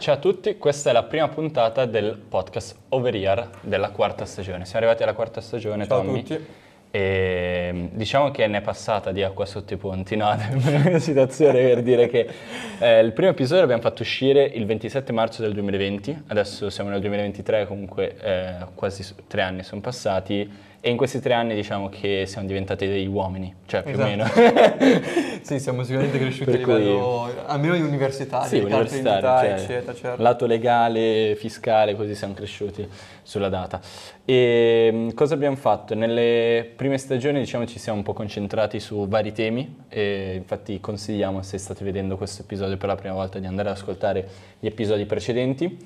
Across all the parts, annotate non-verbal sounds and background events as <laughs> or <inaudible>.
Ciao a tutti, questa è la prima puntata del podcast Over Year della quarta stagione. Siamo arrivati alla quarta stagione, Ciao Tommy. a tutti. E diciamo che ne è passata di acqua sotto i ponti, no? <laughs> <laughs> una situazione per dire che eh, il primo episodio l'abbiamo fatto uscire il 27 marzo del 2020, adesso siamo nel 2023, comunque eh, quasi tre anni sono passati e in questi tre anni diciamo che siamo diventati degli uomini, cioè più o Esatto. meno. <laughs> Sì, siamo sicuramente cresciuti Per a cui- livello almeno di universitario, Sì, di d'identità, cioè, eccetera, certo. lato legale, fiscale, così siamo cresciuti sulla data. E mh, cosa abbiamo fatto? Nelle prime stagioni diciamo ci siamo un po' concentrati su vari temi e infatti consigliamo se state vedendo questo episodio per la prima volta di andare ad ascoltare gli episodi precedenti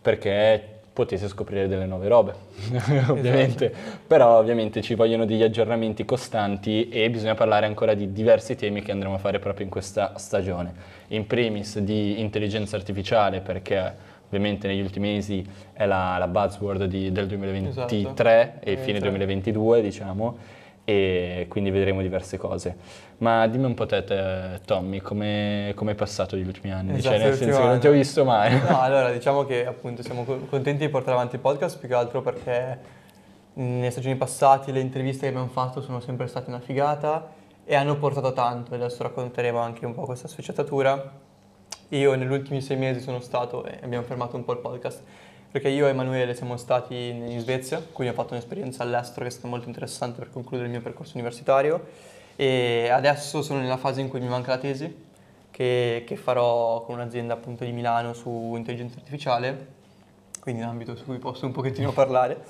perché potete scoprire delle nuove robe, <laughs> ovviamente, però ovviamente ci vogliono degli aggiornamenti costanti e bisogna parlare ancora di diversi temi che andremo a fare proprio in questa stagione. In primis di intelligenza artificiale perché ovviamente negli ultimi mesi è la, la buzzword di- del 2023 e fine 23. 2022 diciamo e quindi vedremo diverse cose. Ma dimmi un po' te, te, Tommy, come hai passato gli ultimi anni? Esatto, cioè, nel senso che non ti ho visto mai. No, <laughs> allora diciamo che appunto siamo co- contenti di portare avanti il podcast più che altro perché nelle stagioni passate le interviste che abbiamo fatto sono sempre state una figata e hanno portato tanto, adesso racconteremo anche un po' questa sfaccettatura. Io negli ultimi sei mesi sono stato e abbiamo fermato un po' il podcast perché io e Emanuele siamo stati in Svezia, quindi ho fatto un'esperienza all'estero che è stata molto interessante per concludere il mio percorso universitario e adesso sono nella fase in cui mi manca la tesi che, che farò con un'azienda appunto di Milano su intelligenza artificiale, quindi un ambito su cui posso un pochettino parlare.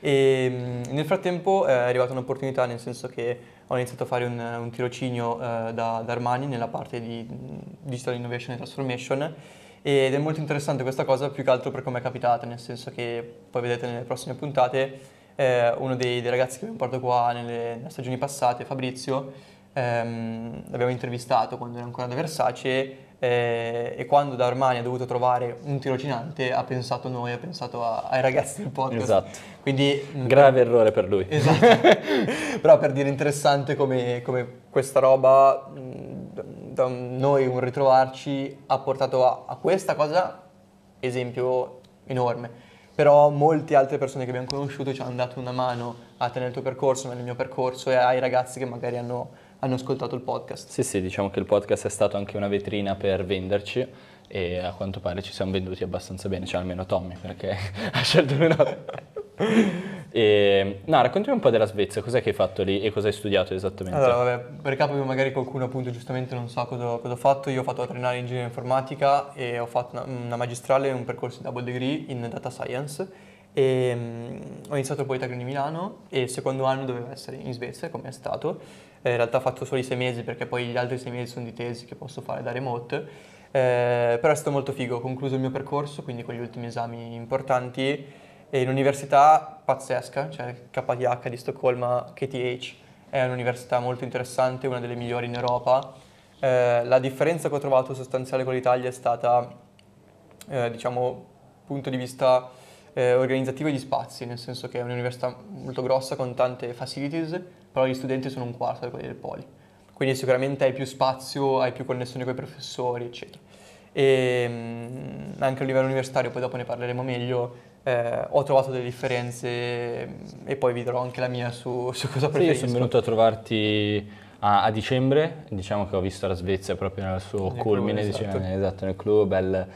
E mh, nel frattempo eh, è arrivata un'opportunità, nel senso che ho iniziato a fare un, un tirocinio eh, da, da Armani nella parte di mh, Digital Innovation e Transformation ed è molto interessante questa cosa più che altro per come è capitata, nel senso che poi vedete nelle prossime puntate eh, uno dei, dei ragazzi che abbiamo portato qua nelle, nelle stagioni passate, Fabrizio, ehm, l'abbiamo intervistato quando era ancora da Versace eh, e quando da Armani ha dovuto trovare un tirocinante ha pensato a noi, ha pensato a- ai ragazzi del podcast. Esatto. Quindi mh, Grave errore per lui. Esatto. <laughs> Però per dire interessante come, come questa roba, mh, da noi un ritrovarci, ha portato a, a questa cosa, esempio enorme. Però molte altre persone che abbiamo conosciuto ci hanno dato una mano a te nel tuo percorso, nel mio percorso e ai ragazzi che magari hanno, hanno ascoltato il podcast. Sì, sì, diciamo che il podcast è stato anche una vetrina per venderci e a quanto pare ci siamo venduti abbastanza bene, cioè almeno Tommy perché <laughs> ha scelto lui no. E, no, raccontami un po' della Svezia, cos'è che hai fatto lì e cosa hai studiato esattamente? Allora, vabbè, per capo che magari qualcuno appunto giustamente non sa cosa, cosa ho fatto, io ho fatto la triennale in ingegneria informatica e ho fatto una, una magistrale un percorso di double degree in data science e mm, ho iniziato al Politecnico di Milano e il secondo anno doveva essere in Svezia, come è stato. Eh, in realtà ho fatto solo i sei mesi perché poi gli altri sei mesi sono di tesi che posso fare da remote. Eh, però è stato molto figo, ho concluso il mio percorso, quindi con gli ultimi esami importanti e l'università pazzesca, cioè KTH di Stoccolma, KTH, è un'università molto interessante, una delle migliori in Europa. Eh, la differenza che ho trovato sostanziale con l'Italia è stata, eh, diciamo, punto di vista eh, organizzativo e di spazi, nel senso che è un'università molto grossa con tante facilities, però gli studenti sono un quarto di quelli del Poli. Quindi sicuramente hai più spazio, hai più connessioni con i professori, eccetera. E mm, anche a livello universitario, poi dopo ne parleremo meglio, eh, ho trovato delle differenze mm, e poi vi darò anche la mia su, su cosa Sì, io preferisco. sono venuto a trovarti a, a dicembre, diciamo che ho visto la Svezia proprio nel suo Nel culmine, club, diciamo, esatto. esatto, nel club, bel-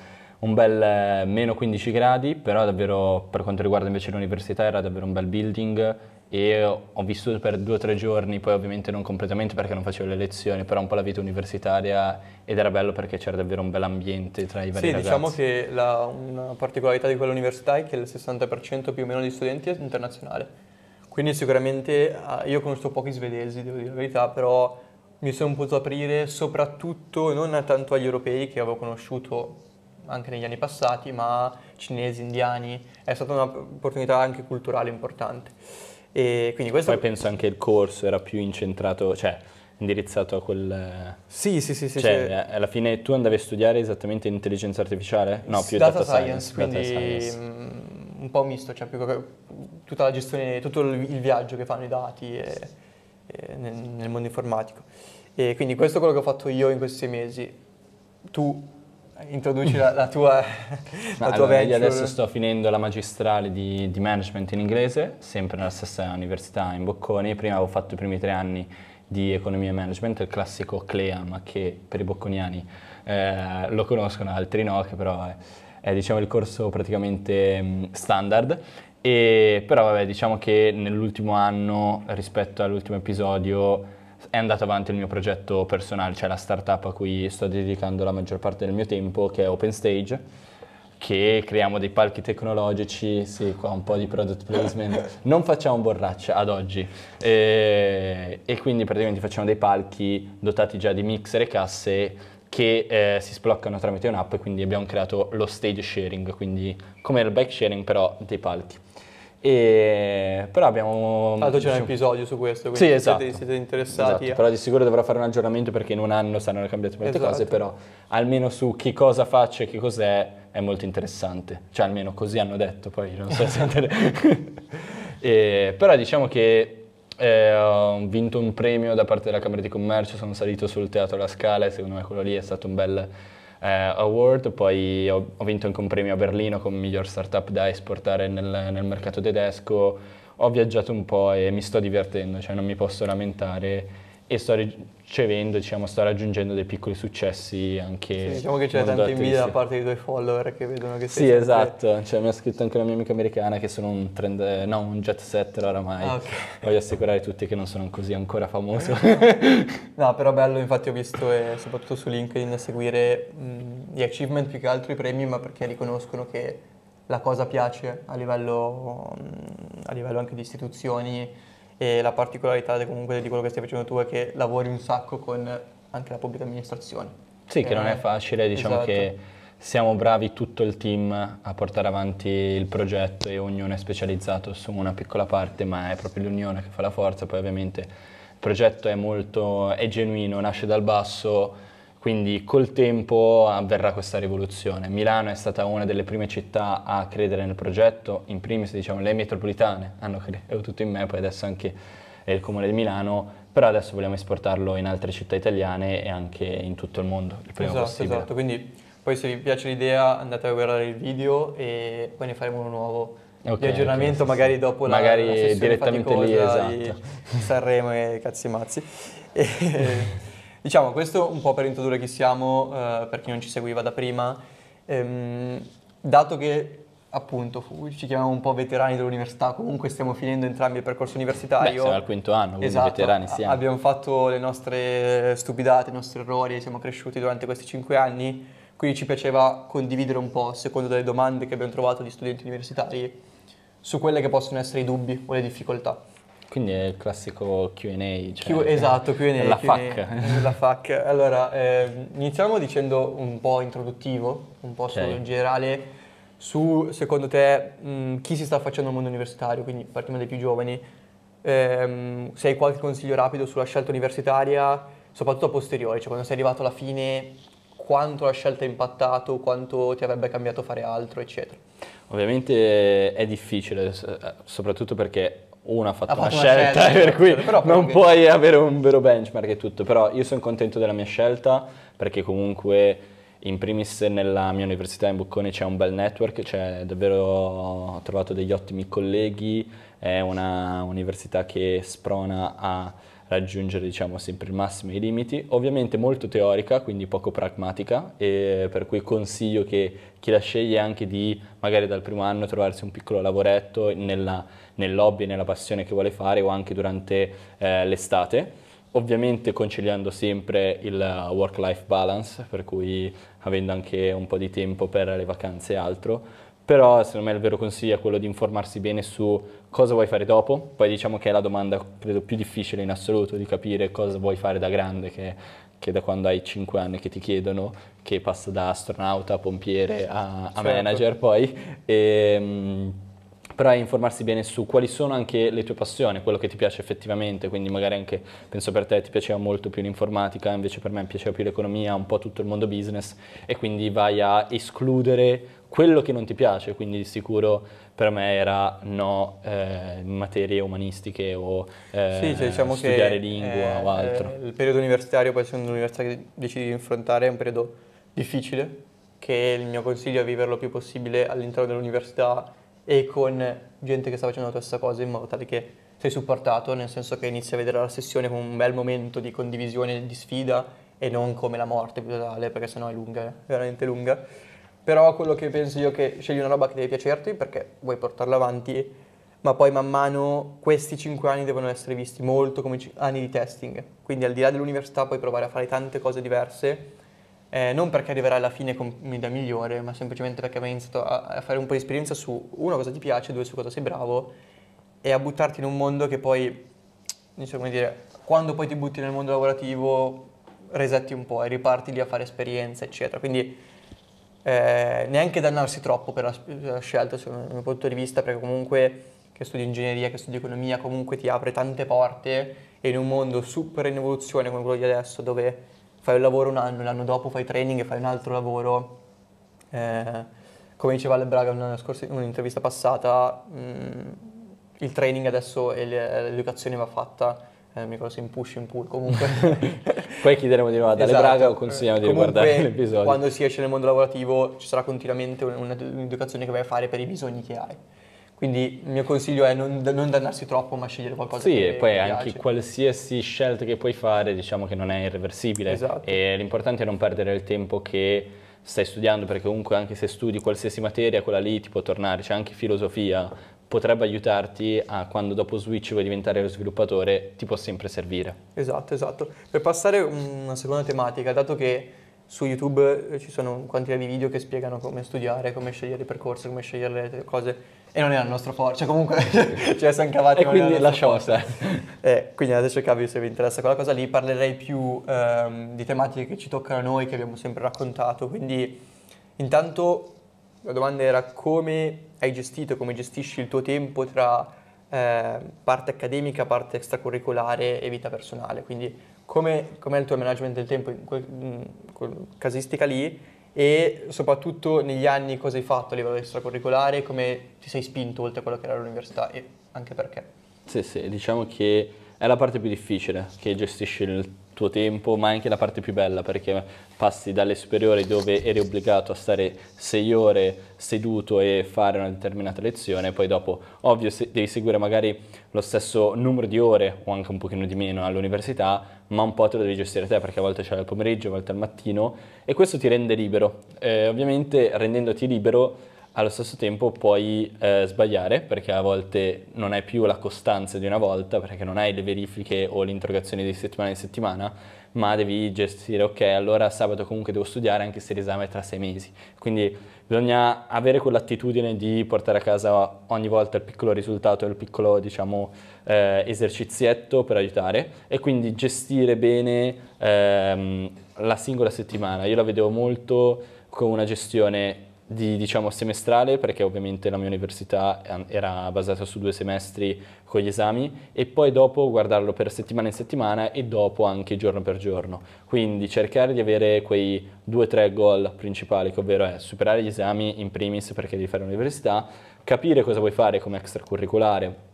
un bel eh, meno 15 gradi, però davvero per quanto riguarda invece l'università era davvero un bel building e ho vissuto per due o tre giorni, poi ovviamente non completamente perché non facevo le lezioni, però un po' la vita universitaria ed era bello perché c'era davvero un bel ambiente tra i vari Sì, ragazzi. diciamo che la- una particolarità di quell'università è che il 60% più o meno degli studenti è internazionale. Quindi sicuramente ah, io conosco pochi svedesi, devo dire la verità, però mi sono potuto aprire soprattutto non tanto agli europei che avevo conosciuto anche negli anni passati, ma cinesi, indiani. È stata un'opportunità anche culturale importante. E quindi questo... Poi penso anche il corso era più incentrato, cioè indirizzato a quel... Sì, sì, sì, sì. cioè, sì. alla fine tu andavi a studiare esattamente intelligenza artificiale? No, più data, data, science, quindi data science. mm, un po' misto, cioè più che- tutta la gestione, tutto il, il viaggio che fanno i dati e- e nel, nel mondo informatico. E quindi questo è quello che ho fatto io in questi sei mesi. Tu introduci la, la tua, <laughs> la tua allora, io adesso sto finendo la magistrale di, di management in inglese, sempre nella stessa università in Bocconi. Prima avevo fatto i primi tre anni di economia e management, il classico CLEA, ma che per i bocconiani eh, lo conoscono, altri no, che però è, è, diciamo, il corso praticamente mh, standard. E, però vabbè, diciamo che nell'ultimo anno, rispetto all'ultimo episodio, è andato avanti il mio progetto personale, cioè la startup a cui sto dedicando la maggior parte del mio tempo, che è OpenStage, che creiamo dei palchi tecnologici, sì, qua un po' di product placement, <laughs> non facciamo borracce ad oggi e, e quindi praticamente facciamo dei palchi dotati già di mixer e casse che eh, si sbloccano tramite un'app e quindi abbiamo creato lo stage sharing, quindi come il bike sharing però dei palchi. E, però abbiamo... Tra l'altro c'è un episodio su questo, quindi sì, esatto. siete, siete interessati. Esatto, però di sicuro dovrò fare un aggiornamento perché in un anno saranno cambiate molte Esatto. cose, però almeno su che cosa faccio e che cos'è è molto interessante. Cioè almeno così hanno detto, poi non so se... <laughs> <laughs> E, però diciamo che eh, ho vinto un premio da parte della Camera di Commercio, sono salito sul Teatro La Scala e secondo me quello lì è stato un bel eh, award, poi ho, ho vinto anche un premio a Berlino come miglior startup da esportare nel, nel mercato tedesco, ho viaggiato un po' e mi sto divertendo, cioè non mi posso lamentare e sto ricevendo, diciamo, sto raggiungendo dei piccoli successi anche... Sì, diciamo che c'è tanta invidia da parte dei tuoi follower che vedono che sei Sì, esatto, cioè, mi ha scritto anche una mia amica americana che sono un trend, no, un jet setter oramai. Ah, ok. Voglio assicurare tutti che non sono così ancora famoso. <laughs> No, però bello, infatti ho visto, e soprattutto su LinkedIn, seguire mh, gli achievement più che altro i premi, ma perché riconoscono che la cosa piace a livello, mh, a livello anche di istituzioni e la particolarità comunque di quello che stai facendo tu è che lavori un sacco con anche la pubblica amministrazione. Sì, che non è Eh, facile, diciamo esatto. che siamo bravi tutto il team a portare avanti il progetto e ognuno è specializzato su una piccola parte, ma è proprio l'unione che fa la forza, poi ovviamente il progetto è molto, è genuino, nasce dal basso, quindi col tempo avverrà questa rivoluzione. Milano è stata una delle prime città a credere nel progetto, in primis diciamo le metropolitane hanno creduto tutto in me, poi adesso anche il comune di Milano, però adesso vogliamo esportarlo in altre città italiane e anche in tutto il mondo il prima esatto, possibile. esatto, quindi poi se vi piace l'idea andate a guardare il video e poi ne faremo uno nuovo Ok, di aggiornamento ok, sì, magari dopo la, Magari la sessione direttamente lì, faticosa di esatto. Sanremo e cazzi mazzi. E, <laughs> <laughs> diciamo, questo un po' per introdurre chi siamo, eh, per chi non ci seguiva da prima, Ehm, dato che appunto fu- ci chiamiamo un po' veterani dell'università, comunque stiamo finendo entrambi il percorso Beh, universitario. siamo al quinto anno, quindi Esatto, veterani siamo. abbiamo fatto le nostre stupidate, i nostri errori, siamo cresciuti durante questi cinque anni, quindi ci piaceva condividere un po', secondo delle domande che abbiamo trovato di studenti universitari, su quelle che possono essere i dubbi o le difficoltà. Quindi è il classico Q&A. Cioè, Q- esatto, Q&A. La FAC. <laughs> La FAC. Allora, ehm, iniziamo dicendo un po' introduttivo, un po' su, Ok. in generale, su secondo te mh, chi si sta facendo al mondo universitario, quindi partiamo dai più giovani, ehm, se hai qualche consiglio rapido sulla scelta universitaria, soprattutto a posteriori, cioè quando sei arrivato alla fine, quanto la scelta ha impattato, quanto ti avrebbe cambiato fare altro, eccetera. Ovviamente è difficile, eh, soprattutto perché uno ha fatto, Ha una, fatto una scelta, scelta, <laughs> per cui però non puoi avere un vero benchmark e tutto, però io sono contento della mia scelta perché comunque in primis nella mia università in Bocconi c'è un bel network, c'è davvero, ho trovato degli ottimi colleghi, è una università che sprona a raggiungere diciamo sempre il massimo i limiti, ovviamente molto teorica, quindi poco pragmatica, e per cui consiglio che chi la sceglie anche di magari dal primo anno trovarsi un piccolo lavoretto nella, nell'hobby, nella passione che vuole fare o anche durante eh, l'estate, ovviamente conciliando sempre il work-life balance, per cui avendo anche un po' di tempo per le vacanze e altro, però secondo me il vero consiglio è quello di informarsi bene su cosa vuoi fare dopo, poi diciamo che è la domanda credo più difficile in assoluto di capire cosa vuoi fare da grande, che, che da quando hai 5 anni che ti chiedono, che passa da astronauta a pompiere a, a Certo. manager poi. E, mm, però è informarsi bene su quali sono anche le tue passioni, quello che ti piace effettivamente, quindi magari anche, penso per te ti piaceva molto più l'informatica, invece per me piaceva più l'economia, un po' tutto il mondo business e quindi vai a escludere quello che non ti piace, quindi di sicuro per me era no eh, materie umanistiche o eh, Sì, cioè, diciamo studiare che lingua eh, o altro. eh, il periodo universitario, poi essendo l'università che decidi di affrontare, è un periodo difficile, che il mio consiglio è viverlo il più possibile all'interno dell'università e con gente che sta facendo la stessa cosa in modo tale che sei supportato, nel senso che inizi a vedere la sessione come un bel momento di condivisione, di sfida e non come la morte più totale, perché sennò è lunga, è veramente lunga. Però quello che penso io è che scegli una roba che deve piacerti perché vuoi portarla avanti, ma poi man mano questi 5 anni devono essere visti molto come anni di testing. Quindi al di là dell'università puoi provare a fare tante cose diverse eh, non perché arriverai alla fine come un'idea migliore, ma semplicemente perché hai iniziato a, a, fare un po' di esperienza su uno cosa ti piace, due su cosa sei bravo e a buttarti in un mondo che poi, diciamo come dire, quando poi ti butti nel mondo lavorativo resetti un po' e riparti lì a fare esperienza, eccetera. Quindi eh, neanche dannarsi troppo per la, la scelta, dal mio punto di vista, perché comunque che studi ingegneria, che studi economia, comunque ti apre tante porte e in un mondo super in evoluzione come quello di adesso, dove fai un lavoro un anno, l'anno dopo fai training e fai un altro lavoro. Eh, come diceva Ale Braga in un'intervista passata, mh, mm, il training adesso e l'educazione va fatta eh, mi ricordo se in push in pull comunque <laughs> poi chiederemo di nuovo ad Ale esatto. Braga o consigliamo di comunque, guardare l'episodio quando si esce nel mondo lavorativo ci sarà continuamente un'educazione che vai a fare per i bisogni che hai quindi il mio consiglio è non, non dannarsi troppo, ma scegliere qualcosa sì, che e poi anche qualsiasi scelta che puoi fare, diciamo che non è irreversibile. Esatto. E l'importante è non perdere il tempo che stai studiando, perché comunque anche se studi qualsiasi materia, quella lì ti può tornare, c'è anche filosofia, potrebbe aiutarti a quando dopo switch vuoi diventare lo sviluppatore, ti può sempre servire. Esatto, esatto. Per passare a una seconda tematica, dato che su YouTube eh, ci sono quantità di video che spiegano come studiare, come scegliere i percorsi, come scegliere le cose e non era il nostro forte, cioè comunque <laughs> ci siamo cavati. e quindi lasciamo stare. Eh, quindi adesso cercavi se vi interessa quella cosa lì, parlerei più ehm, di tematiche che ci toccano a noi, che abbiamo sempre raccontato, quindi intanto la domanda era come hai gestito, come gestisci il tuo tempo tra eh, parte accademica, parte extracurricolare e vita personale, quindi come, com'è il tuo management del tempo in quel, in quella casistica lì e soprattutto negli anni cosa hai fatto a livello extracurricolare, come ti sei spinto oltre a quello che era l'università e anche perché. Sì, sì, diciamo che è la parte più difficile, che gestisci il tuo tempo, ma anche la parte più bella perché passi dalle superiori dove eri obbligato a stare sei ore seduto e fare una determinata lezione, poi dopo ovvio se devi seguire magari lo stesso numero di ore o anche un pochino di meno all'università, ma un po' te lo devi gestire te perché a volte c'è il pomeriggio, a volte al mattino e questo ti rende libero. Eh, ovviamente rendendoti libero allo stesso tempo puoi eh, sbagliare perché a volte non hai più la costanza di una volta perché non hai le verifiche o le interrogazioni di settimana in settimana ma devi gestire ok allora sabato comunque devo studiare anche se l'esame è tra sei mesi quindi bisogna avere quell'attitudine di portare a casa ogni volta il piccolo risultato il piccolo diciamo eh, esercizietto per aiutare e quindi gestire bene ehm, la singola settimana. Io la vedevo molto con una gestione di diciamo semestrale perché ovviamente la mia università era basata su due semestri con gli esami e poi dopo guardarlo per settimana in settimana e dopo anche giorno per giorno. Quindi cercare di avere quei due o tre goal principali, che ovvero è superare gli esami in primis perché devi fare l'università, capire cosa vuoi fare come extracurricolare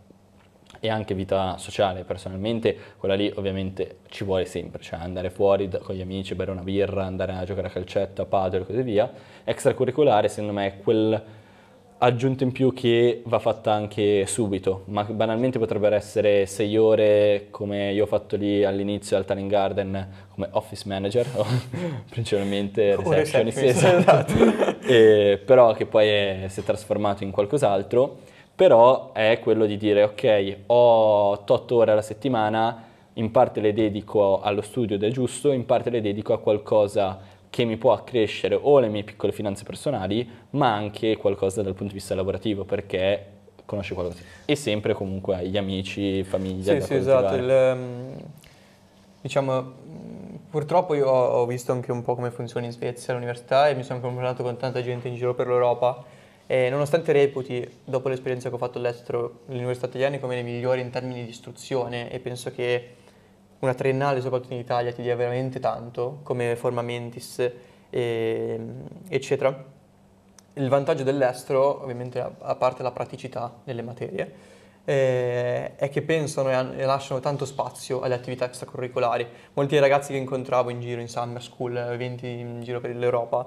e anche vita sociale personalmente, quella lì ovviamente ci vuole sempre, cioè andare fuori con gli amici, bere una birra, andare a giocare a calcetto, a padel e così via. Extracurricolare secondo me è quel aggiunto in più che va fatta anche subito, ma banalmente potrebbero essere sei ore come io ho fatto lì all'inizio al Talent Garden come office manager <laughs> o principalmente receptionist, <laughs> esatto. e, però che poi è, si è trasformato in qualcos'altro però è quello di dire ok, ho 8 ore alla settimana, in parte le dedico allo studio ed è giusto, in parte le dedico a qualcosa che mi può accrescere o le mie piccole finanze personali, ma anche qualcosa dal punto di vista lavorativo, perché conosci qualcosa. E sempre comunque gli amici, famiglia. Sì, sì, esatto. Il, um, diciamo, purtroppo io ho visto anche un po' come funziona in Svezia all'università e mi sono confrontato con tanta gente in giro per l'Europa e nonostante reputi, dopo l'esperienza che ho fatto all'estero, le università italiane come le migliori in termini di istruzione e penso che una triennale, soprattutto in Italia, ti dia veramente tanto, come forma mentis, e, eccetera. Il vantaggio dell'estero, ovviamente a parte la praticità delle materie, eh, è che pensano e, lasciano tanto spazio alle attività extracurricolari. Molti ragazzi che incontravo in giro, in summer school, eventi in giro per l'Europa,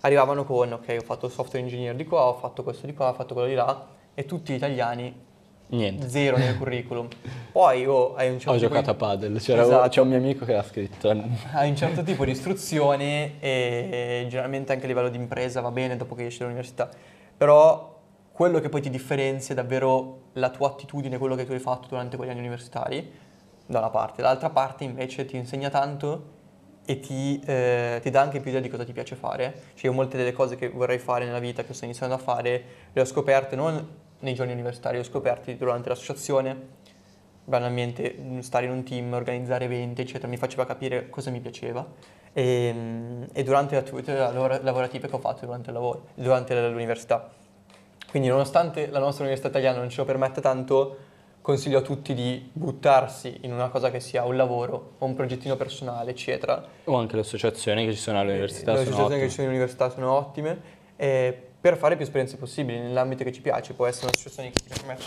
arrivavano con, ok, ho fatto software engineer di qua, ho fatto questo di qua, ho fatto quello di là, e tutti italiani Niente. zero nel curriculum. Poi oh, hai un certo Ho tipo giocato a di, padel, c'era Esatto. c'è un mio amico che l'ha scritto. hai un certo tipo di istruzione e generalmente anche a livello di impresa va bene dopo che esci dall'università. Però quello che poi ti differenzia è davvero la tua attitudine, quello che tu hai fatto durante quegli anni universitari, da una parte. Dall'altra parte invece ti insegna tanto e ti, eh, ti dà anche più idea di cosa ti piace fare. Cioè io molte delle cose che vorrei fare nella vita, che sto iniziando a fare, le ho scoperte non nei giorni universitari, le ho scoperte durante l'associazione. Banalmente mh, stare in un team, organizzare eventi, eccetera, mi faceva capire cosa mi piaceva. E, mh, e durante le attività lavora- lavorative che ho fatto durante il lavoro, durante l'università. Quindi nonostante la nostra università italiana non ce lo permetta tanto, consiglio a tutti di buttarsi in una cosa che sia un lavoro o un progettino personale, eccetera. O anche le associazioni che ci sono all'università Le sono associazioni che ci sono in università sono ottime eh, per fare più esperienze possibili nell'ambito che ci piace. Può essere un'associazione che ti permette,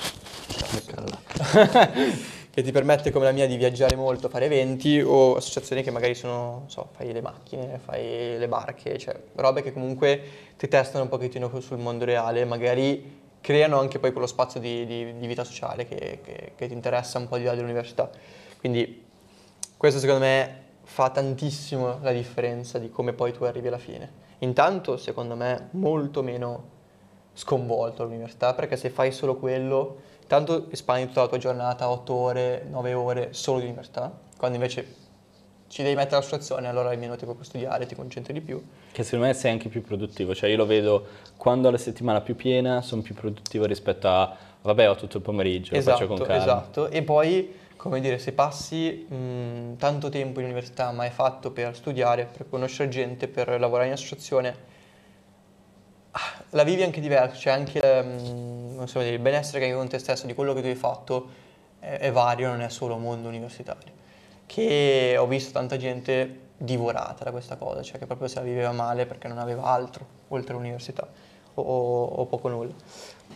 <laughs> che ti permette come la mia di viaggiare molto, fare eventi o associazioni che magari sono, so, fai le macchine, fai le barche, cioè robe che comunque ti testano un pochettino sul mondo reale, magari creano anche poi quello spazio di, di- di vita sociale che, che- che ti interessa un po' di là dell'università. Quindi questo secondo me fa tantissimo la differenza di come poi tu arrivi alla fine. Intanto, secondo me, molto meno sconvolto all'università, perché se fai solo quello, tanto espandi tutta la tua giornata, 8 ore, 9 ore solo di università, quando invece ci devi mettere l'associazione, allora hai meno tempo per studiare, ti concentri di più. Che secondo me sei anche più produttivo, cioè io lo vedo quando ho la settimana più piena sono più produttivo rispetto a vabbè ho tutto il pomeriggio, lo faccio con calma. esatto. E poi, come dire, se passi mh, tanto tempo in università ma è fatto per studiare, per conoscere gente, per lavorare in associazione, ah, la vivi anche diverso, c'è anche mh, non so dire, il benessere che hai con te stesso, di quello che tu hai fatto, è, è vario, non è solo mondo universitario. Che ho visto tanta gente divorata da questa cosa, cioè che proprio se la viveva male perché non aveva altro oltre l'università o, o- o poco nulla.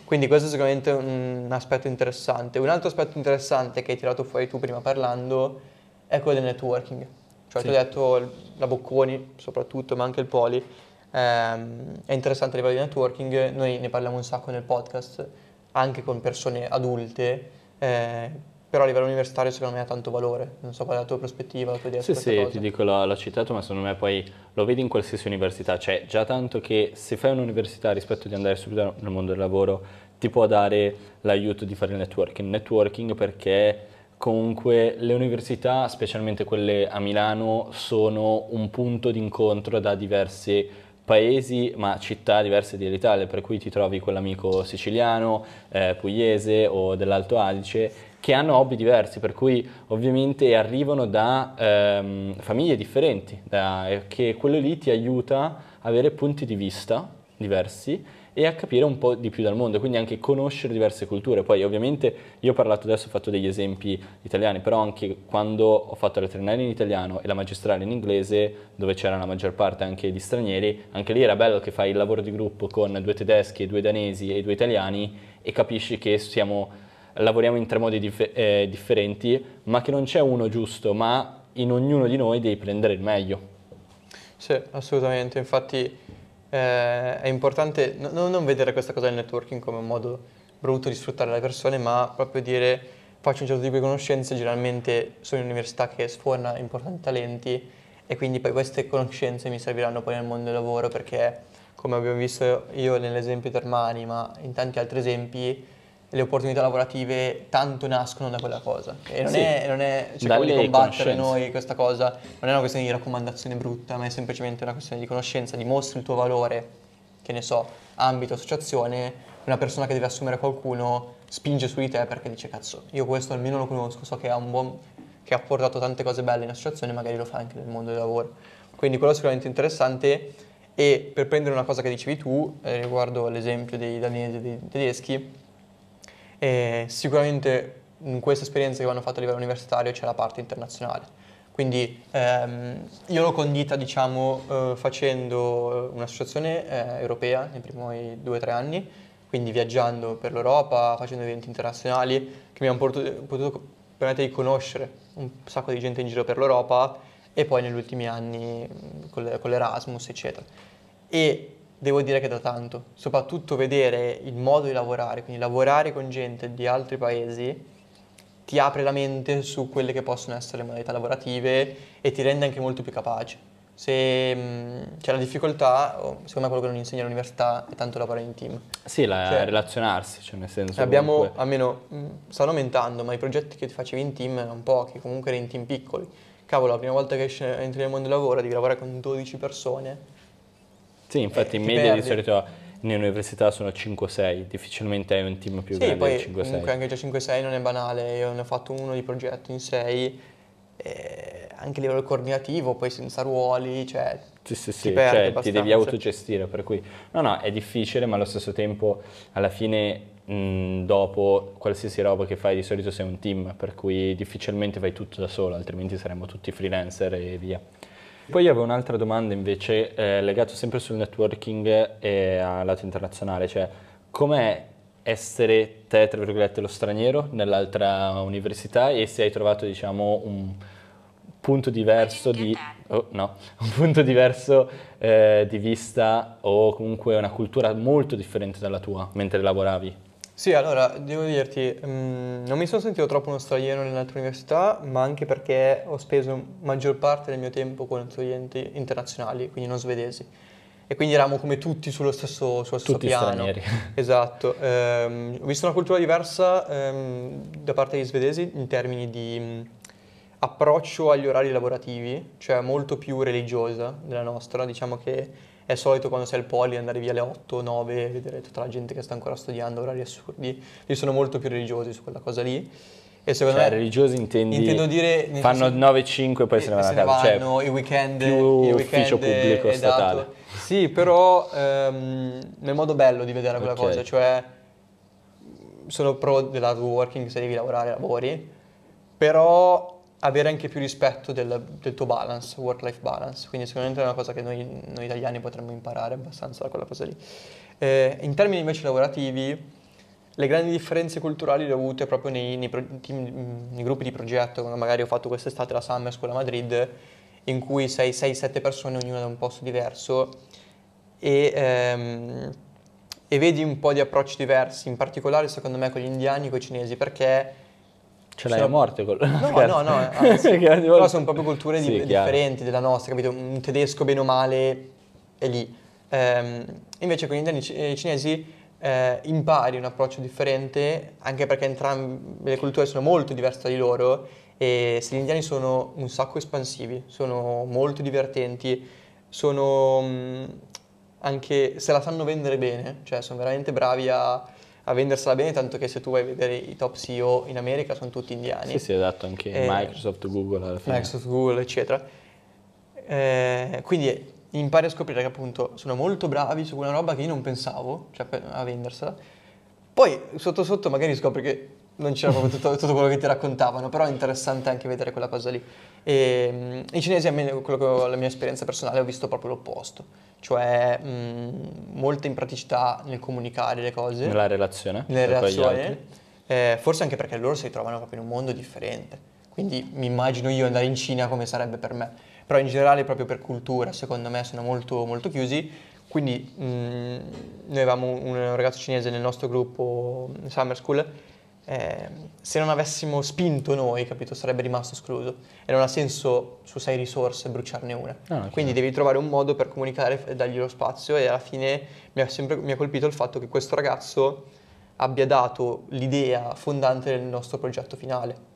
Quindi questo è sicuramente un aspetto interessante. Un altro aspetto interessante che hai tirato fuori tu prima parlando è quello del networking. Cioè Sì. tu hai detto la Bocconi soprattutto, ma anche il Poli. ehm, è interessante a livello di networking, noi ne parliamo un sacco nel podcast, anche con persone adulte, eh, però a livello universitario secondo me ha tanto valore. Non so qual è la tua prospettiva, la tua idea Sì, sì, cosa. ti dico, l'ho, l'ho citato, ma secondo me poi lo vedi in qualsiasi università, cioè già tanto che se fai un'università rispetto di andare subito nel mondo del lavoro, ti può dare l'aiuto di fare il networking. Networking perché comunque le università, specialmente quelle a Milano, sono un punto d'incontro da diversi paesi, ma città diverse dell'Italia, per cui ti trovi quell'amico siciliano, eh, pugliese o dell'Alto Adige che hanno hobby diversi, per cui ovviamente arrivano da ehm, famiglie differenti, da- che quello lì ti aiuta a avere punti di vista diversi e a capire un po' di più dal mondo, quindi anche conoscere diverse culture. Poi ovviamente io ho parlato adesso, ho fatto degli esempi italiani, però anche quando ho fatto la triennale in italiano e la magistrale in inglese, dove c'era la maggior parte anche di stranieri, anche lì era bello che fai il lavoro di gruppo con due tedeschi, due danesi e due italiani e capisci che siamo lavoriamo in tre modi dif- eh, differenti, ma che non c'è uno giusto, ma in ognuno di noi devi prendere il meglio. Sì, assolutamente. Infatti eh, è importante no- no- non vedere questa cosa del networking come un modo brutto di sfruttare le persone, ma proprio dire faccio un certo tipo di conoscenze, generalmente sono in un'università che sforna importanti talenti e quindi poi queste conoscenze mi serviranno poi nel mondo del lavoro perché come abbiamo visto io nell'esempio Termani, ma in tanti altri esempi, le opportunità lavorative tanto nascono da quella cosa. E non Sì. è, non è cerchiamo di Dalle combattere noi questa cosa, non è una questione di raccomandazione brutta, ma è semplicemente una questione di conoscenza, dimostri il tuo valore, che ne so, ambito, associazione, una persona che deve assumere qualcuno spinge su di te perché dice cazzo, io questo almeno lo conosco, so che ha un buon che ha portato tante cose belle in associazione, magari lo fa anche nel mondo del lavoro. Quindi quello è sicuramente interessante e per prendere una cosa che dicevi tu, eh, riguardo l'esempio dei danesi e dei tedeschi, eh, sicuramente in queste esperienze che vanno fatte a livello universitario c'è la parte internazionale. Quindi ehm, io l'ho condita, diciamo, eh, facendo un'associazione eh, europea nei primi due o tre anni, quindi viaggiando per l'Europa, facendo eventi internazionali che mi hanno potuto, potuto permettere di conoscere un sacco di gente in giro per l'Europa e poi negli ultimi anni le- con l'Erasmus, eccetera. e devo dire che da tanto, soprattutto vedere il modo di lavorare, quindi lavorare con gente di altri paesi ti apre la mente su quelle che possono essere le modalità lavorative e ti rende anche molto più capace. Se mh, c'è la difficoltà, oh, secondo me quello che non insegna all'università è tanto lavorare in team. Sì, la, Cioè, relazionarsi, cioè nel senso Abbiamo, comunque- almeno, mh, stanno aumentando, ma i progetti che ti facevi in team erano pochi, comunque eri in team piccoli. Cavolo, la prima volta che esci- entri nel mondo del lavoro devi lavorare con 12 persone. Sì, infatti in ti media di perdi. solito nelle università sono 5-6, difficilmente hai un team più Sì, grande poi di 5-6. comunque anche già 5-6 non è banale, io ne ho fatto uno di progetto in 6, eh, anche a livello coordinativo, poi senza ruoli, cioè Sì, sì, ti sì, perdi cioè ti devi autogestire, per cui no, no, è difficile, ma allo stesso tempo alla fine mh, dopo qualsiasi roba che fai di solito sei un team, per cui difficilmente fai tutto da solo, altrimenti saremmo tutti freelancer e via. Poi avevo un'altra domanda invece eh, legato sempre sul networking e al lato internazionale, cioè com'è essere te, tra virgolette, lo straniero nell'altra università e se hai trovato, diciamo, un punto diverso di, oh, no, <laughs> un punto diverso eh, di vista o comunque una cultura molto differente dalla tua mentre lavoravi. Sì, allora, devo dirti, mm, non mi sono sentito troppo uno straniero nell'altra università, ma anche perché ho speso maggior parte del mio tempo con studenti internazionali, quindi non svedesi. E quindi eravamo come tutti sullo stesso, sullo stesso Tutti piano. stranieri. <laughs> Esatto. Ehm, ho visto una cultura diversa ehm, da parte degli svedesi in termini di mm, approccio agli orari lavorativi, cioè molto più religiosa della nostra. Diciamo che è solito quando sei al poli andare via alle 8, 9, vedere tutta la gente che sta ancora studiando, orari assurdi. Lì sono molto più religiosi su quella cosa lì. E secondo Cioè, me religiosi intendi, intendo dire fanno senso- 9-5 e poi se ne vanno a casa, cioè vanno, i weekend, più i weekend ufficio pubblico è dato. statale. Sì, però ehm, nel modo bello di vedere quella Ok. cosa, cioè sono pro dell'hard working se devi lavorare, lavori, però avere anche più rispetto del, del tuo balance, work-life balance, quindi sicuramente è una cosa che noi, noi italiani potremmo imparare abbastanza da quella cosa lì. Eh, in termini invece lavorativi, le grandi differenze culturali le ho avute proprio nei, nei pro- team- nei gruppi di progetto, quando magari ho fatto quest'estate la Summer School a Madrid, in cui sei 6-7 persone, ognuna da un posto diverso, e, ehm, e vedi un po' di approcci diversi, in particolare secondo me con gli indiani e con i cinesi, perché ce l'hai a morte col... No, <laughs> no, no, <laughs> anzi, però sono proprio culture Sì, differenti della nostra, capito? Un tedesco bene o male è lì. Ehm, invece con gli indiani e i cinesi eh, impari un approccio differente, anche perché entrambe le culture sono molto diverse tra di loro e se gli indiani sono un sacco espansivi, sono molto divertenti, sono mh, anche, se la sanno vendere bene, cioè sono veramente bravi a, a vendersela bene, tanto che se tu vai a vedere i top CEO in America sono tutti indiani. Sì, sì, esatto, anche Eh, Microsoft, Google alla fine. Microsoft, Google, eccetera. Eh, quindi impari a scoprire che appunto sono molto bravi su quella roba che io non pensavo, cioè a vendersela. Poi sotto sotto magari scopri che non c'era proprio tutto, <laughs> tutto quello che ti raccontavano, però è interessante anche vedere quella cosa lì. E, mm, I cinesi, a me, quello che ho- la mia esperienza personale, ho visto proprio l'opposto, cioè mm, molta impraticità nel comunicare le cose Nella relazione relazioni, altri. eh, forse anche perché loro si ritrovano proprio in un mondo differente. Quindi mi immagino io andare in Cina come sarebbe per me. Però in generale proprio per cultura, secondo me sono molto, molto chiusi. Quindi mh, noi avevamo un ragazzo cinese nel nostro gruppo in Summer School. Eh, se non avessimo spinto noi, capito, sarebbe rimasto escluso. E non ha senso su sei risorse bruciarne una. No, Quindi devi trovare un modo per comunicare e dargli lo spazio e alla fine mi ha sempre mi ha colpito il fatto che questo ragazzo abbia dato l'idea fondante del nostro progetto finale.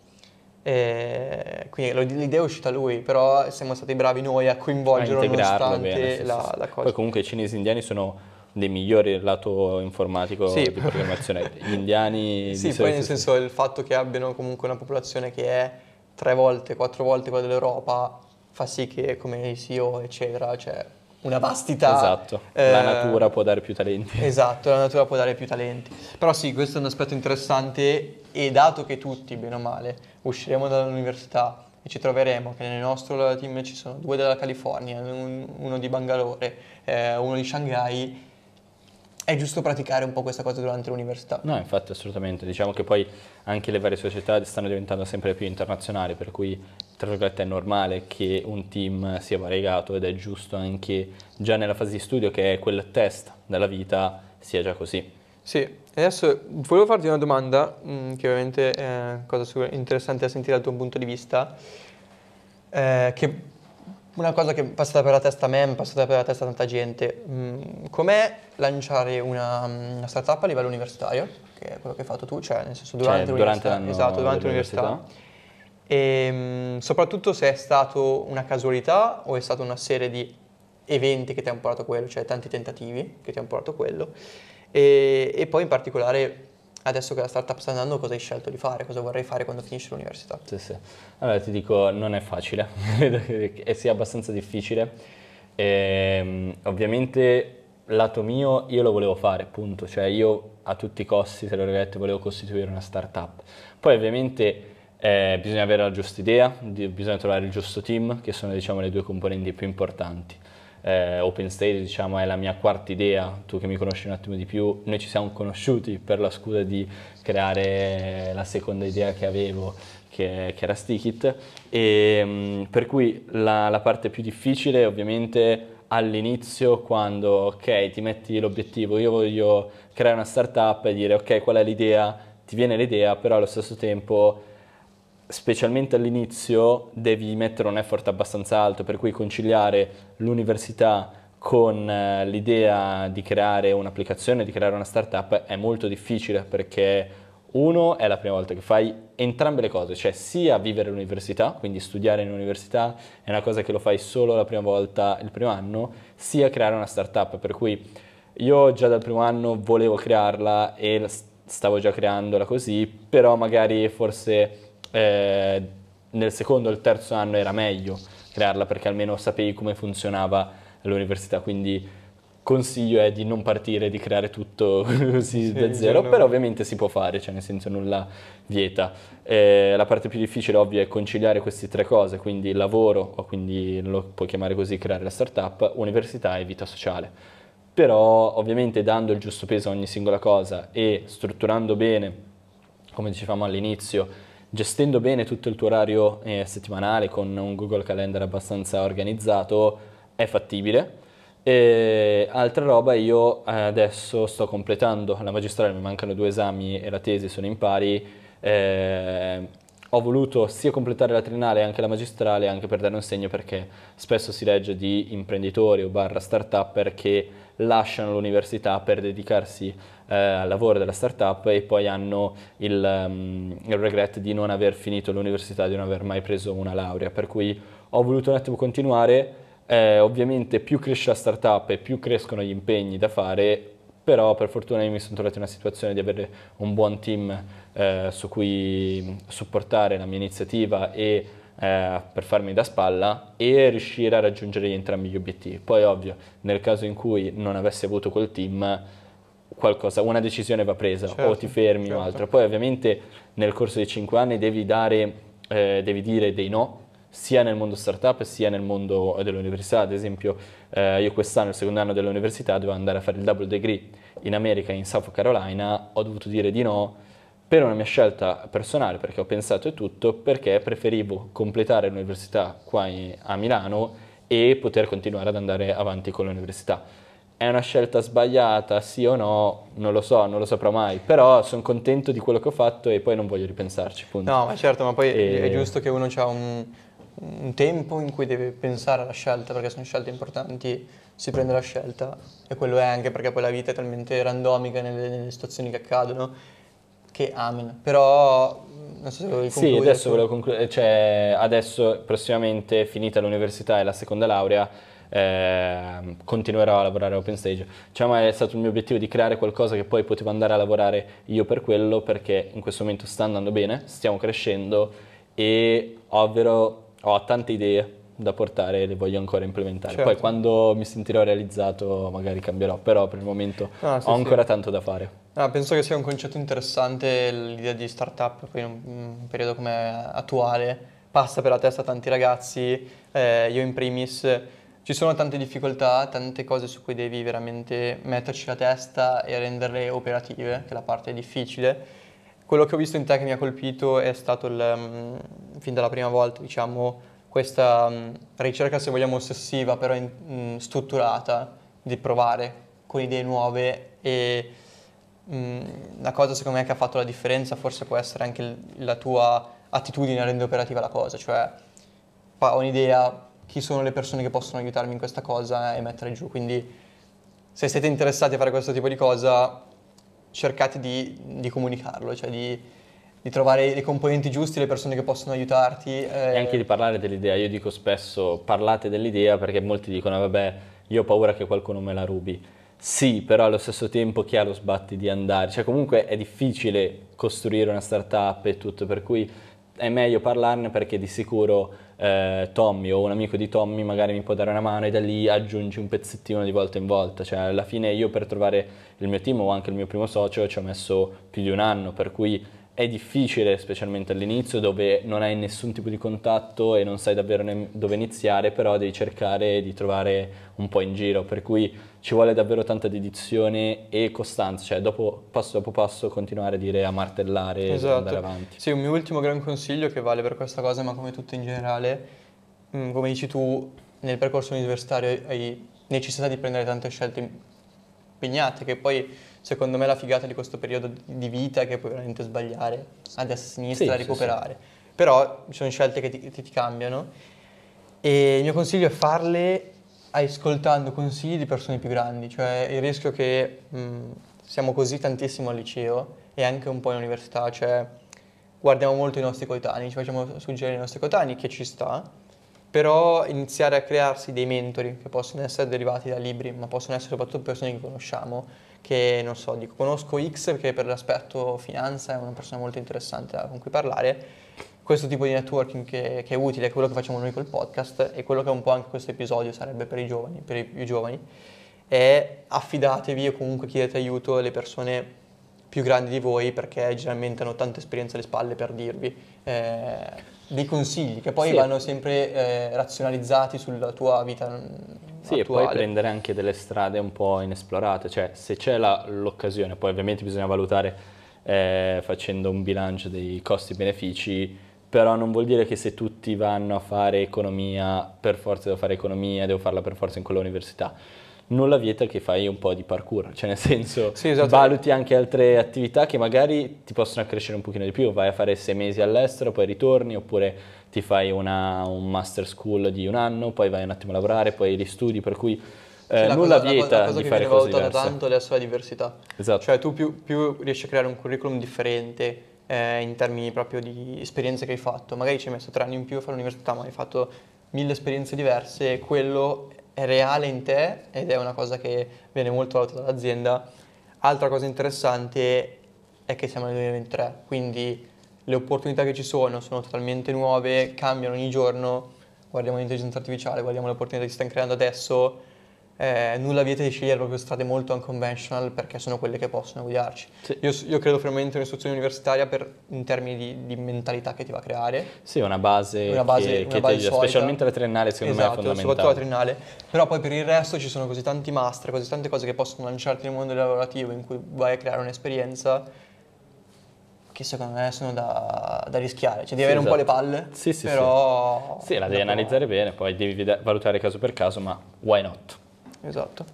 E quindi lo- l'idea è uscita a lui, però siamo stati bravi noi a a coinvolgerlo integrarlo nonostante bene. sì, la, sì. la cosa. Poi comunque i cinesi indiani sono dei migliori lato informatico Sì. di programmazione. <laughs> Gli indiani Sì, poi solito nel senso il fatto che abbiano comunque una popolazione che è tre volte, quattro volte quella dell'Europa fa sì che come i CEO eccetera c'è una vastità. Esatto, la eh, natura può dare più talenti. Esatto, la natura può dare più talenti. Però sì, questo è un aspetto interessante e dato che tutti, bene o male, usciremo dall'università e ci troveremo che nel nostro team ci sono due della California, un- uno di Bangalore, eh, uno di Shanghai, è giusto praticare un po' questa cosa durante l'università. No, infatti assolutamente, diciamo che poi anche le varie società stanno diventando sempre più internazionali, per cui tra virgolette è normale che un team sia variegato ed è giusto anche già nella fase di studio che è quel test della vita sia già così. Sì, adesso volevo farti una domanda mh, mm, che ovviamente è cosa interessante da sentire dal tuo punto di vista, eh, che una cosa che è passata per la testa a me, è passata per la testa a tanta gente. Mm, com'è lanciare una, una, startup a livello universitario, che è quello che hai fatto tu, cioè nel senso durante cioè, l'università? Durante esatto, durante l'università. E mm, soprattutto se è stato una casualità o è stata una serie di eventi che ti hanno portato a quello, cioè tanti tentativi che ti hanno portato a quello. E, e poi in particolare adesso che la startup sta andando, cosa hai scelto di fare? Cosa vorrei fare quando finisci l'università? Sì, sì. Allora ti dico, non è facile, <laughs> credo che sia abbastanza difficile. E, ehm, ovviamente lato mio io lo volevo fare, punto. Cioè io a tutti i costi, tra virgolette, volevo costituire una startup. Poi ovviamente eh, bisogna avere la giusta idea, bisogna trovare il giusto team, che sono diciamo le due componenti più importanti eh, Open Stage diciamo, è la mia quarta idea, tu che mi conosci un attimo di più, noi ci siamo conosciuti per la scusa di creare la seconda idea che avevo, che, che era Stickit, e mh, per cui la, la parte più difficile ovviamente all'inizio quando ok ti metti l'obiettivo, io voglio creare una startup e dire ok qual è l'idea, ti viene l'idea, però allo stesso tempo specialmente all'inizio devi mettere un effort abbastanza alto, per cui conciliare l'università con eh, l'idea di creare un'applicazione, di creare una startup è molto difficile perché uno è la prima volta che fai entrambe le cose, cioè sia vivere l'università, quindi studiare in università è una cosa che lo fai solo la prima volta il primo anno, sia creare una startup, per cui io già dal primo anno volevo crearla e stavo già creandola così, però magari forse eh, nel secondo e il terzo anno era meglio crearla perché almeno sapevi come funzionava l'università, quindi consiglio è di non partire, di creare tutto <laughs> così sì, da zero, però ovviamente si può fare, cioè nel senso nulla vieta. Eh, la parte più difficile ovvio è conciliare queste tre cose, quindi lavoro, o quindi lo puoi chiamare così, creare la startup, università e vita sociale. Però ovviamente dando il giusto peso a ogni singola cosa e strutturando bene, come dicevamo all'inizio, gestendo bene tutto il tuo orario eh, settimanale con un Google Calendar abbastanza organizzato è fattibile. E altra roba, io eh, adesso sto completando la magistrale, mi mancano due esami e la tesi sono in pari. Eh, ho voluto sia completare la triennale anche la magistrale anche per dare un segno perché spesso si legge di imprenditori o barra start-up che lasciano l'università per dedicarsi eh, al lavoro della startup e poi hanno il, um, il regret di non aver finito l'università, di non aver mai preso una laurea. Per cui ho voluto un attimo continuare. Eh, ovviamente più cresce la startup e più crescono gli impegni da fare, però per fortuna io mi sono trovato in una situazione di avere un buon team eh, su cui supportare la mia iniziativa e eh, per farmi da spalla e riuscire a raggiungere entrambi gli obiettivi. Poi ovvio, nel caso in cui non avessi avuto quel team, qualcosa, una decisione va presa, certo, o ti fermi certo. o altro. Poi ovviamente nel corso dei cinque anni devi, dare, eh, devi dire dei no, sia nel mondo startup sia nel mondo dell'università. Ad esempio, eh, io quest'anno, il secondo anno dell'università, dovevo andare a fare il double degree in America, in South Carolina, ho dovuto dire di no per una mia scelta personale, perché ho pensato e tutto, perché preferivo completare l'università qua in, a Milano e poter continuare ad andare avanti con l'università. È una scelta sbagliata, sì o no? Non lo so, non lo saprò mai, però sono contento di quello che ho fatto e poi non voglio ripensarci, punto. No, ma certo, ma poi e... è giusto che uno ha un, un tempo in cui deve pensare alla scelta, perché sono scelte importanti, si prende la scelta e quello è anche perché poi la vita è talmente randomica nelle, nelle situazioni che accadono che amen. Però non so se volevi concludere. Sì, adesso volevo concludere, cioè adesso prossimamente finita l'università e la seconda laurea eh, continuerò a lavorare a OpenStage. Diciamo è stato il mio obiettivo di creare qualcosa che poi potevo andare a lavorare io per quello perché in questo momento sta andando bene, stiamo crescendo e ovvero ho tante idee da portare e le voglio ancora implementare. Certo. Poi quando mi sentirò realizzato magari cambierò, però per il momento ah, sì, ho ancora sì. tanto da fare. Ah, penso che sia un concetto interessante l'idea di startup, poi in un, periodo come attuale passa per la testa tanti ragazzi, eh, io in primis ci sono tante difficoltà, tante cose su cui devi veramente metterci la testa e renderle operative, che è la parte difficile. Quello che ho visto in te che mi ha colpito è stato, il, um, fin dalla prima volta, diciamo, questa um, ricerca, se vogliamo, ossessiva, però in, um, strutturata, di provare con idee nuove e la cosa secondo me che ha fatto la differenza forse può essere anche il, la tua attitudine a rendere operativa la cosa, cioè ho un'idea, chi sono le persone che possono aiutarmi in questa cosa e mettere giù. Quindi se siete interessati a fare questo tipo di cosa, cercate di, di comunicarlo, cioè di, di, trovare i componenti giusti, le persone che possono aiutarti. Eh. E anche di parlare dell'idea. Io dico spesso parlate dell'idea perché molti dicono vabbè io ho paura che qualcuno me la rubi. Sì, però allo stesso tempo chi ha lo sbatti di andare? Cioè comunque è difficile costruire una startup e tutto, per cui è meglio parlarne perché di sicuro eh, Tommy o un amico di Tommy magari mi può dare una mano e da lì aggiungi un pezzettino di volta in volta. Cioè alla fine io per trovare il mio team o anche il mio primo socio ci ho messo più di un anno, per cui è difficile, specialmente all'inizio, dove non hai nessun tipo di contatto e non sai davvero dove iniziare, però devi cercare di trovare un po' in giro, per cui ci vuole davvero tanta dedizione e costanza, cioè dopo, passo dopo passo continuare a dire, a martellare esatto. e andare avanti. Sì, un mio ultimo gran consiglio che vale per questa cosa, ma come tutto in generale, mm, come dici tu, nel percorso universitario hai necessità di prendere tante scelte impegnate che poi secondo me la figata di questo periodo di vita è che puoi veramente sbagliare a destra e a sinistra, sì, recuperare. Sì, sì. Però ci sono scelte che ti, che ti, cambiano e il mio consiglio è farle ascoltando consigli di persone più grandi, cioè il rischio che mh, siamo così tantissimo al liceo e anche un po' in università, cioè guardiamo molto i nostri coetanei, ci facciamo suggerire i nostri coetanei che ci sta, però iniziare a crearsi dei mentori che possono essere derivati da libri, ma possono essere soprattutto persone che conosciamo che non so, dico conosco X perché per l'aspetto finanza è una persona molto interessante con cui parlare. Questo tipo di networking che, che, è utile è quello che facciamo noi col podcast e quello che un po' anche questo episodio sarebbe per i giovani, per i più giovani, è affidatevi o comunque chiedete aiuto alle persone più grandi di voi perché generalmente hanno tanta esperienza alle spalle per dirvi eh, dei consigli che poi sì. vanno sempre eh, razionalizzati sulla tua vita sì, attuale. e poi prendere anche delle strade un po' inesplorate, cioè se c'è la, l'occasione, poi ovviamente bisogna valutare eh, facendo un bilancio dei costi-benefici, però non vuol dire che se tutti vanno a fare economia, per forza devo fare economia, devo farla per forza in quella università. Nulla vieta che fai un po' di parkour, cioè nel senso <laughs> sì, esatto. valuti anche altre attività che magari ti possono accrescere un pochino di più, vai a fare sei mesi all'estero, poi ritorni, oppure ti fai una, un master school di un anno, poi vai un attimo a lavorare, poi ristudi, per cui eh, cioè, nulla cosa, vieta la, la cosa di fare cose diverse. tanto adesso è la diversità. Esatto. Cioè tu più, più riesci a creare un curriculum differente eh, in termini proprio di esperienze che hai fatto, magari ci hai messo tre anni in più a fare l'università, ma hai fatto mille esperienze diverse, quello è reale in te ed è una cosa che viene molto valutata dall'azienda. Altra cosa interessante è che siamo nel 2023, quindi le opportunità che ci sono sono totalmente nuove, cambiano ogni giorno, guardiamo l'intelligenza artificiale, guardiamo le opportunità che si stanno creando adesso, eh, nulla vieta di scegliere proprio strade molto unconventional perché sono quelle che possono guidarci. Sì. Io, io, credo fermamente un'istruzione universitaria per, in termini di, di, mentalità che ti va a creare. Sì, una base, una base che, una che base ti specialmente la triennale secondo esatto, me è esatto, fondamentale. soprattutto la triennale. Però poi per il resto ci sono così tanti master, così tante cose che possono lanciarti nel mondo lavorativo in cui vai a creare un'esperienza che secondo me sono da, da rischiare, cioè devi sì, avere esatto. un po' le esatto. palle, sì, sì, però... Sì, la devi analizzare bene, poi devi valutare caso per caso, ma why not? Esatto.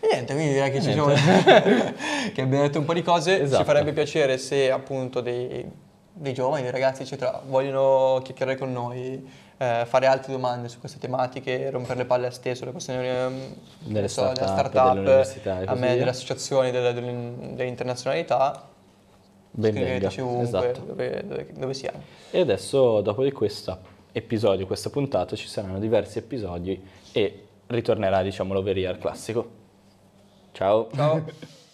E niente, quindi direi che, ci siamo, <laughs> che abbiamo detto un po' di cose, esatto. ci farebbe piacere se appunto dei, dei giovani, dei ragazzi eccetera vogliono chiacchierare con noi, eh, fare altre domande su queste tematiche, rompere le palle a ste sulle questioni ehm, delle so, start-up, delle start a me delle associazioni, dell'internazionalità ben venga. ovunque esatto. dove, dove, dove, siamo. E adesso, dopo di questo episodio, questa puntata, ci saranno diversi episodi e ritornerà, diciamo, l'overia al classico. Ciao. Ciao. <laughs>